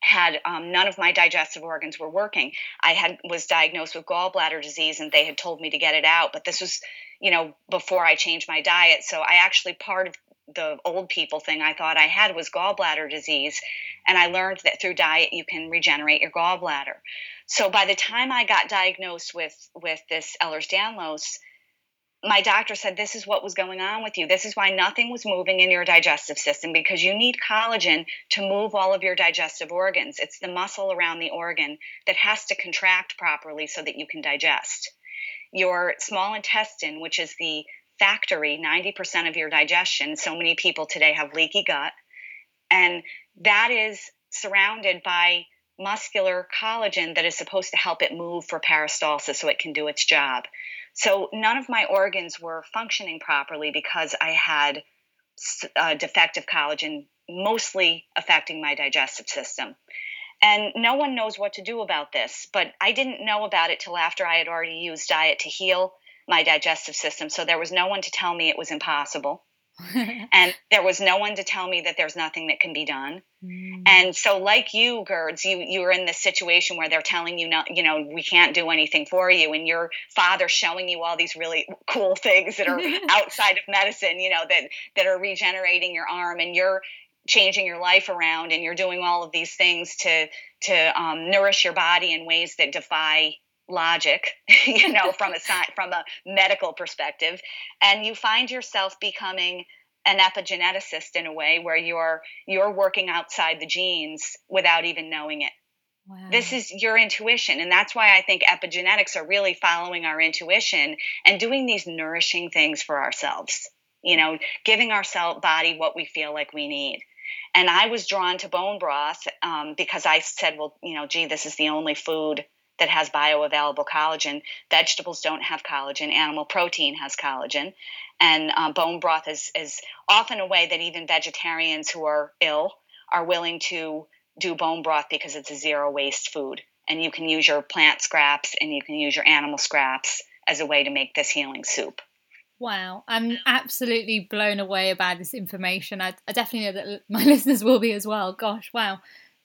had um, none of my digestive organs were working. I had was diagnosed with gallbladder disease, and they had told me to get it out. But this was, you know, before I changed my diet. So I actually part of the old people thing I thought I had was gallbladder disease, and I learned that through diet you can regenerate your gallbladder. So by the time I got diagnosed with with this Ehlers-Danlos, my doctor said this is what was going on with you. This is why nothing was moving in your digestive system because you need collagen to move all of your digestive organs. It's the muscle around the organ that has to contract properly so that you can digest. Your small intestine, which is the factory, 90% of your digestion, so many people today have leaky gut, and that is surrounded by muscular collagen that is supposed to help it move for peristalsis so it can do its job. So none of my organs were functioning properly because I had uh, defective collagen, mostly affecting my digestive system. And no one knows what to do about this, but I didn't know about it till after I had already used diet to heal my digestive system. So there was no one to tell me it was impossible. (laughs) and there was no one to tell me that there's nothing that can be done. Mm. And so, like you, Gerds, you you are in this situation where they're telling you not, you know, we can't do anything for you, and your father's showing you all these really cool things that are (laughs) outside of medicine, you know, that that are regenerating your arm, and you're changing your life around, and you're doing all of these things to to um, nourish your body in ways that defy logic, (laughs) you know, from a from a medical perspective, and you find yourself becoming an epigeneticist in a way where you're you're working outside the genes without even knowing it. Wow. This is your intuition. And that's why I think epigenetics are really following our intuition and doing these nourishing things for ourselves, you know, giving our cell body what we feel like we need. And I was drawn to bone broth um, because I said, well, you know, gee, this is the only food that has bioavailable collagen. Vegetables don't have collagen. Animal protein has collagen. And um, bone broth is, is often a way that even vegetarians who are ill are willing to do bone broth because it's a zero waste food. And you can use your plant scraps and you can use your animal scraps as a way to make this healing soup. Wow, I'm absolutely blown away by this information. I, I definitely know that my (laughs) listeners will be as well. Gosh, wow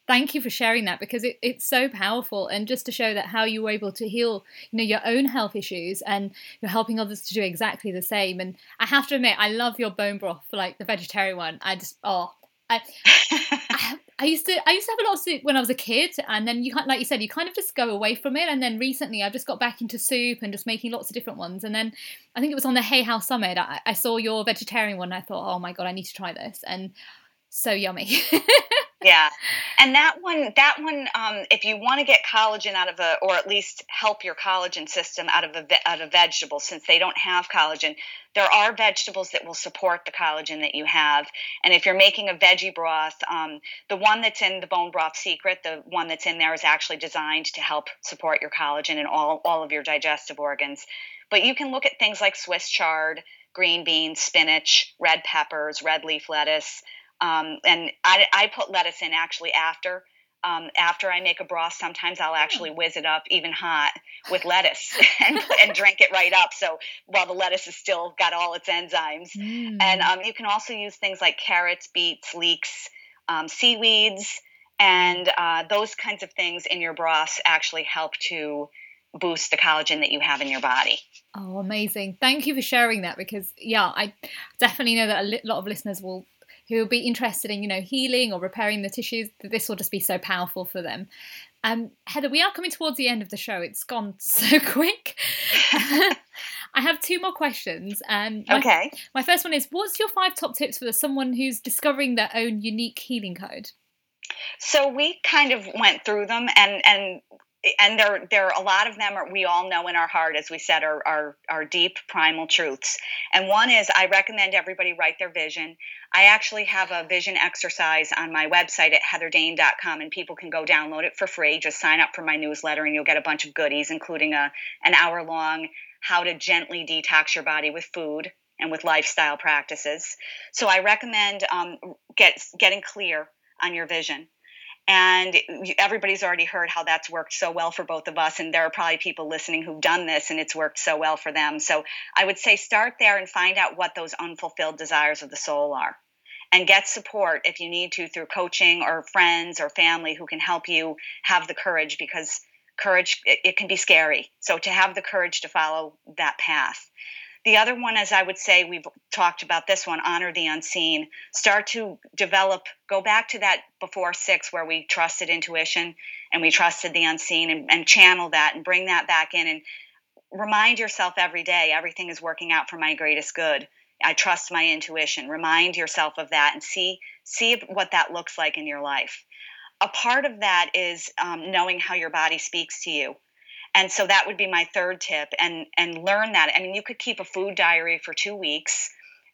thank you for sharing that because it, it's so powerful and just to show that how you were able to heal you know your own health issues and you're helping others to do exactly the same and i have to admit i love your bone broth like the vegetarian one i just oh I, I, (laughs) I used to I used to have a lot of soup when I was a kid, and then you like you said you kind of just go away from it. And then recently I've just got back into soup and just making lots of different ones. And then I think it was on the Hay House Summit I, I saw your vegetarian one. And I thought, oh my god, I need to try this, and so yummy. yeah. And that one that one um, if you want to get collagen out of a or at least help your collagen system out of a out of vegetables since they don't have collagen there are vegetables that will support the collagen that you have. And if you're making a veggie broth um, the one that's in the bone broth secret the one that's in there is actually designed to help support your collagen and all, all of your digestive organs. But you can look at things like swiss chard green beans spinach red peppers red leaf lettuce um, and I, I put lettuce in actually after. Um, after I make a broth, sometimes I'll actually hmm. whiz it up even hot with lettuce (laughs) (laughs) and, and drink it right up. So while the lettuce is still got all its enzymes, mm. and um, you can also use things like carrots, beets, leeks, um, seaweeds, and uh, those kinds of things in your broths actually help to boost the collagen that you have in your body. Oh, amazing! Thank you for sharing that because yeah, I definitely know that a lot of listeners will who will be interested in, you know, healing or repairing the tissues, this will just be so powerful for them. Um, Heather, we are coming towards the end of the show. It's gone (laughs) so quick. I have two more questions. Um, my, okay. My first one is What's your five top tips for someone who's discovering their own unique healing code? So we kind of went through them, and and and there there are a lot of them are, we all know in our heart as we said are, are are deep primal truths. And one is i recommend everybody write their vision. I actually have a vision exercise on my website at heatherdane.com and people can go download it for free. Just sign up for my newsletter and you'll get a bunch of goodies including a an hour long how to gently detox your body with food and with lifestyle practices. So i recommend um, get getting clear on your vision and everybody's already heard how that's worked so well for both of us. And there are probably people listening who've done this and it's worked so well for them. So i would say start there and find out what those unfulfilled desires of the soul are. And get support if you need to through coaching or friends or family who can help you have the courage because courage it, it can be scary. So to have the courage to follow that path the other one, as I would say, we've talked about this one honor the unseen. Start to develop, go back to that before six where we trusted intuition and we trusted the unseen and, and channel that and bring that back in and remind yourself every day everything is working out for my greatest good. I trust my intuition. Remind yourself of that and see see what that looks like in your life. A part of that is um, knowing how your body speaks to you and so that would be my third tip and and learn that. I mean you could keep a food diary for two weeks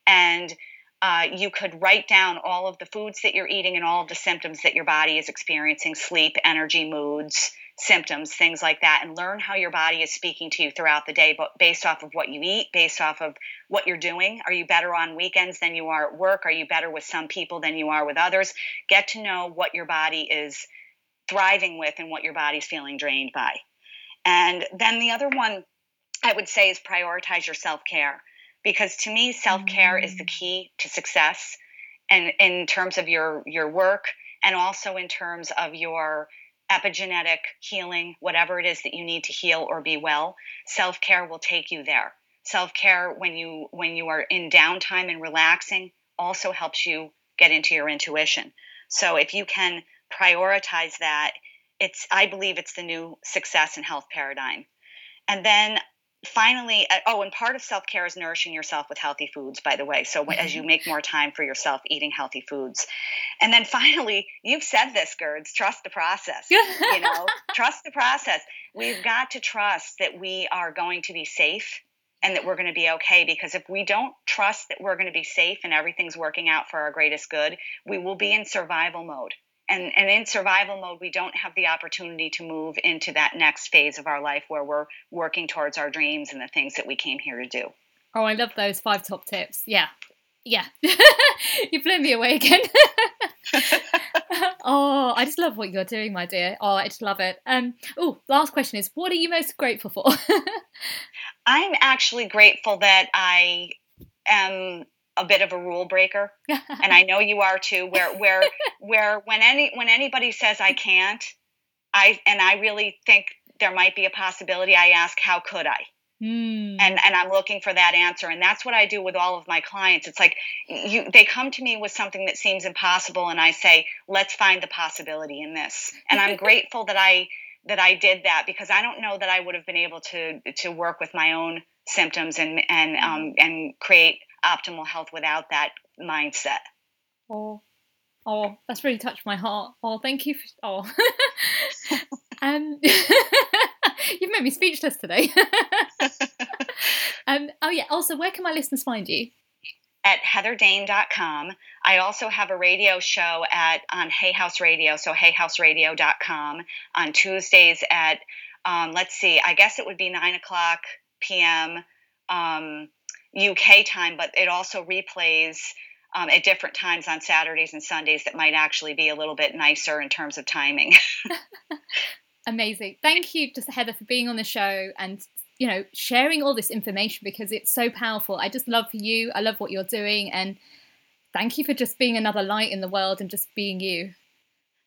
and uh, you could write down all of the foods that you're eating and all of the symptoms that your body is experiencing sleep energy moods symptoms things like that and learn how your body is speaking to you throughout the day but based off of what you eat based off of what you're doing. Are you better on weekends than you are at work? Are you better with some people than you are with others? Get to know what your body is thriving with and what your body's feeling drained by and then the other one I would say is prioritize your self care. because to me self-care mm. is the mm. key to success and in terms of your your work and also in terms of your epigenetic healing whatever it is that you need to heal or be well self-care will take you there self-care when you when you are in downtime and relaxing also helps you get into your intuition so if you can prioritize that it's i believe it's the new success and health paradigm. And then finally uh, oh and part of self-care is nourishing yourself with healthy foods by the way. So as you make more time for yourself eating healthy foods. And then finally you've said this gerds trust the process you (laughs) know? Trust the process. We've got to trust that we are going to be safe and that we're going to be okay because if we don't trust that we're going to be safe and everything's working out for our greatest good we will be in survival mode and, and in survival mode, we don't have the opportunity to move into that next phase of our life where we're working towards our dreams and the things that we came here to do. Oh, I love those five top tips. Yeah. Yeah. (laughs) you blew me away again. (laughs) oh, I just love what you're doing, my dear. Oh, I just love it. Um, oh, last question is what are you most grateful for? (laughs) I'm actually grateful that I am a bit of a rule breaker. And i (laughs) know you are too where where where when any when anybody says i can't i and i really think there might be a possibility i ask how could i? Mm. and and i'm looking for that answer. And that's what i do with all of my clients. It's like you they come to me with something that seems impossible and i say let's find the possibility in this. And i'm (laughs) grateful that i that i did that because i don't know that i would have been able to to work with my own symptoms and and um, and create optimal health without that mindset. Oh, oh, that's really touched my heart. Oh, thank you. For, oh, (laughs) um, (laughs) you've made me speechless today. (laughs) um, oh yeah. Also, where can my listeners find you? At heatherdane.com. I also have a radio show at on Hay House Radio, so hayhouseradio.com on Tuesdays at um, let's see, I guess it would be nine o'clock p.m. Um, UK time, but it also replays um, at different times on Saturdays and Sundays that might actually be a little bit nicer in terms of timing. (laughs) Amazing. Thank you, just Heather, for being on the show and you know sharing all this information because it's so powerful. I just love you. I love what you're doing, and thank you for just being another light in the world and just being you.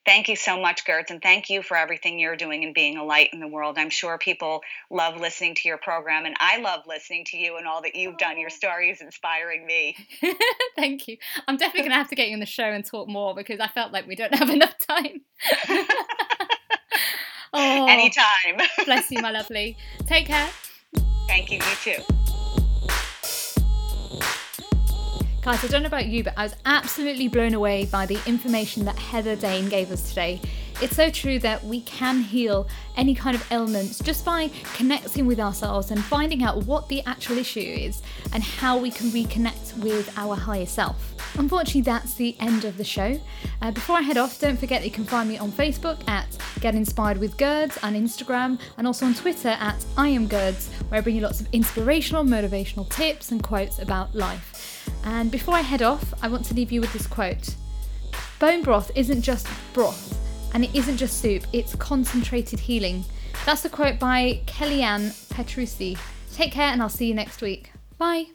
Thank you so much, Gerds, and thank you for everything you're doing and being a light in the world. I'm sure people love listening to your program, and I love listening to you and all that you've done. Your story is inspiring me. (laughs) thank you. I'm definitely (laughs) going to have to get you on the show and talk more because I felt like we don't have (laughs) enough time. oh, Anytime. bless you, my lovely. Take care. Thank you. You too. Guys, I don't know about you, but I was absolutely blown away by the information that Heather Dane gave us today. It's so true that we can heal any kind of ailments just by connecting with ourselves and finding out what the actual issue is and how we can reconnect with our higher self. Unfortunately, that's the end of the show. Uh, before I head off, don't forget that you can find me on Facebook at Get Inspired with Gerds and Instagram, and also on Twitter at I Am Gerds, where I bring you lots of inspirational, motivational tips and quotes about life. And before I head off, I want to leave you with this quote Bone broth isn't just broth, and it isn't just soup, it's concentrated healing. That's the quote by Kellyann Petrucci. Take care, and I'll see you next week. Bye.